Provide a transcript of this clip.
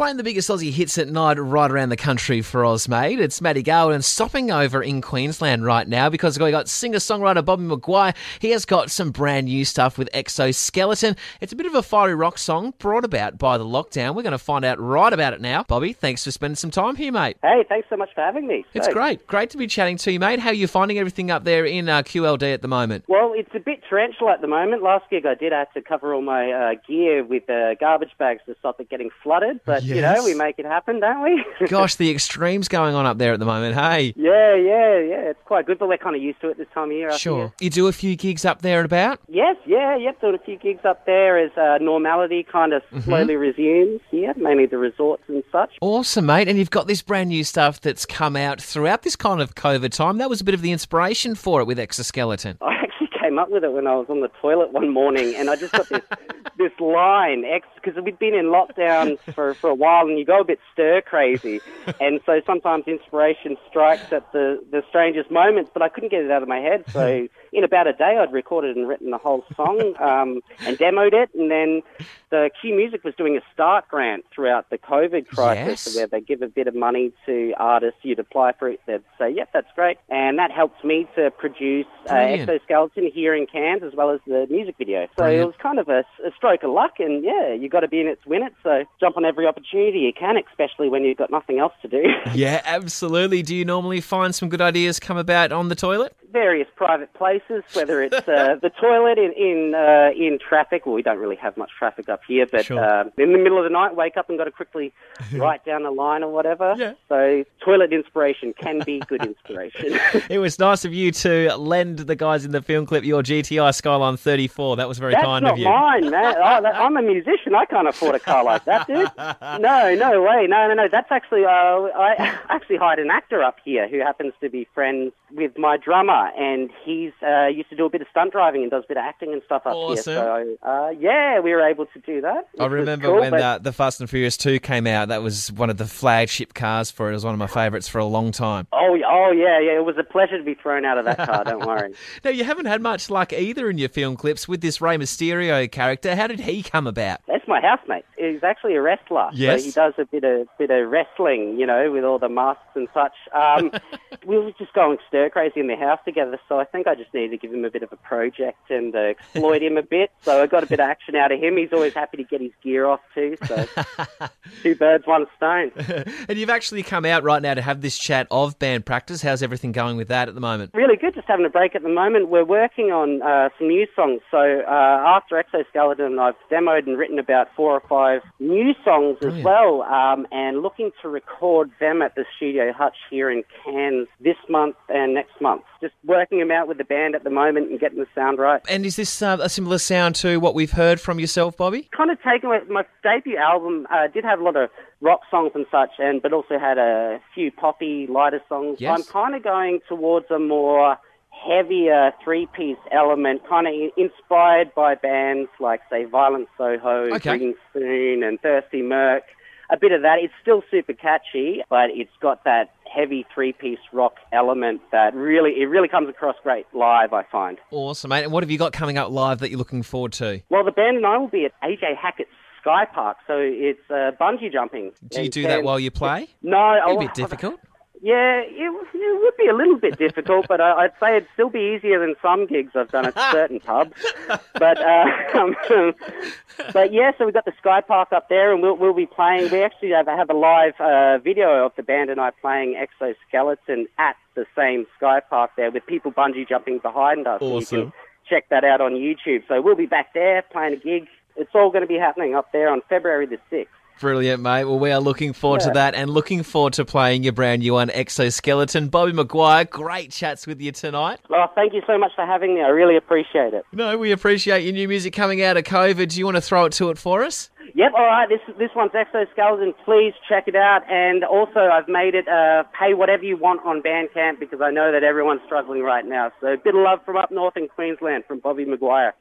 playing the biggest Aussie hits at night right around the country for Oz, mate. It's Matty Garwood stopping over in Queensland right now because we got singer-songwriter Bobby Maguire. He has got some brand new stuff with Exoskeleton. It's a bit of a fiery rock song brought about by the lockdown. We're going to find out right about it now. Bobby, thanks for spending some time here, mate. Hey, thanks so much for having me. It's So- great. Great to be chatting to you, mate. How are you finding everything up there in uh, QLD at the moment? Well, it's a bit torrential at the moment. Last gig I did, I had to cover all my uh, gear with uh, garbage bags to stop it getting flooded. But, you know, we make it happen, don't we? Gosh, the extremes going on up there at the moment, hey? yeah, yeah, yeah. It's quite good, but we're kind of used to it this time of year. Sure. feel. You do a few gigs up there and about? Yes, yeah, yep. Doing a few gigs up there as uh, normality kind of Mm-hmm. slowly resumes. Yeah, mainly the resorts and such. Awesome, mate. And you've got this brand new stuff that's come out throughout this kind of COVID time. That was a bit of the inspiration for it with Exoskeleton. Came up with it when I was on the toilet one morning, and I just got this this line X because we'd been in lockdown for for a while, and you go a bit stir crazy, and so sometimes inspiration strikes at the the strangest moments. But I couldn't get it out of my head, so in about a day, I'd recorded and written the whole song um, and demoed it, and then the Q Music was doing a start grant throughout the COVID crisis, Yes. where they give a bit of money to artists. You'd apply for it, they'd say, "Yep, that's great," and that helps me to produce uh. Exoskeleton here in Cairns as well as the music video. So Brilliant. it was kind of a, a stroke of luck, and yeah, you got to be in it to win it. So jump on every opportunity you can, especially when you've got nothing else to do. Yeah, absolutely. Do you normally find some good ideas come about on the toilet? Various private places, whether it's uh, the toilet in in uh, in traffic. Well, we don't really have much traffic up here, but Sure. uh, in the middle of the night, wake up and got to quickly write down a line or whatever. Yeah. So toilet inspiration can be good inspiration. It was nice of you to lend the guys in the film clip your GTI Skyline 34. That was very That's kind of you. mine, man. Oh, that, I'm a musician. I can't afford a car like that, dude. No, no way. No, no, no. That's actually, uh, I actually hired an actor up here who happens to be friends with my drummer, and he's uh, used to do a bit of stunt driving and does a bit of acting and stuff up Awesome. here. So, uh, yeah, we were able to do that. I remember cool, when but- uh, the Fast and Furious 2 came out. That was one of the flagship cars for it. It was one of my favourites for a long time. Oh, oh, yeah, yeah. It was a pleasure to be thrown out of that car. Don't worry. Now, you haven't had much luck either in your film clips with this Rey Mysterio character. How did he come about? That's my housemate. He's actually a wrestler. Yes. So he does a bit of bit of wrestling, you know, with all the masks and such. Um, we were just going stir crazy in the house together, so I think I just needed to give him a bit of a project and uh, exploit him a bit. So I got a bit of action out of him. He's always happy to get his gear off too. So two birds, one stone. And you've actually come out right now to have this chat of band practice. How's everything going with that at the moment? Really good. Just having a break at the moment. We're working on uh, some new songs. So uh, after Exoskeleton, I've demoed and written about four or five new songs Brilliant. as well, um, and looking to record them at the Studio Hutch here in Cairns this month and next month. Just working them out with the band at the moment and getting the sound right. And is this uh, a similar sound to what we've heard from yourself, Bobby? Kind of taken away. My debut album uh, did have a lot of rock songs and such, and but also had a few poppy, lighter songs. Yes. I'm kind of going towards a more heavier three-piece element, kind of inspired by bands like, say, Violent Soho, Okay. Spoon, and Thirsty Merc. A bit of that. It's still super catchy, but it's got that heavy three-piece rock element that really it really comes across great live. I find. Awesome, mate. And what have you got coming up live that you're looking forward to? Well, the band and I will be at AJ Hackett's Sky Park, so it's uh, bungee jumping. Do you do that while you play? No, I- It'd be a bit difficult. Yeah, it, it would be a little bit difficult, but I, I'd say it'd still be easier than some gigs I've done at certain pubs. But uh, but yeah, so we've got the Sky Park up there, and we'll we'll be playing. We actually have, have a live uh, video of the band and I playing Exoskeleton at the same Sky Park there, with people bungee jumping behind us. Awesome. check that out on YouTube. So we'll be back there playing a gig. It's all going to be happening up there on February the sixth. Brilliant, mate. Well, we are looking forward to that and looking forward to playing your brand new one, Exoskeleton. Bobby Maguire, great chats with you tonight. Well, thank you so much for having me. I really appreciate it. No, we appreciate your new music coming out of COVID. Do you want to throw it to it for us? Yep, all right. This this one's Exoskeleton. Please check it out. And also, I've made it uh, pay whatever you want on Bandcamp because I know that everyone's struggling right now. So, a bit of love from up north in Queensland from Bobby Maguire.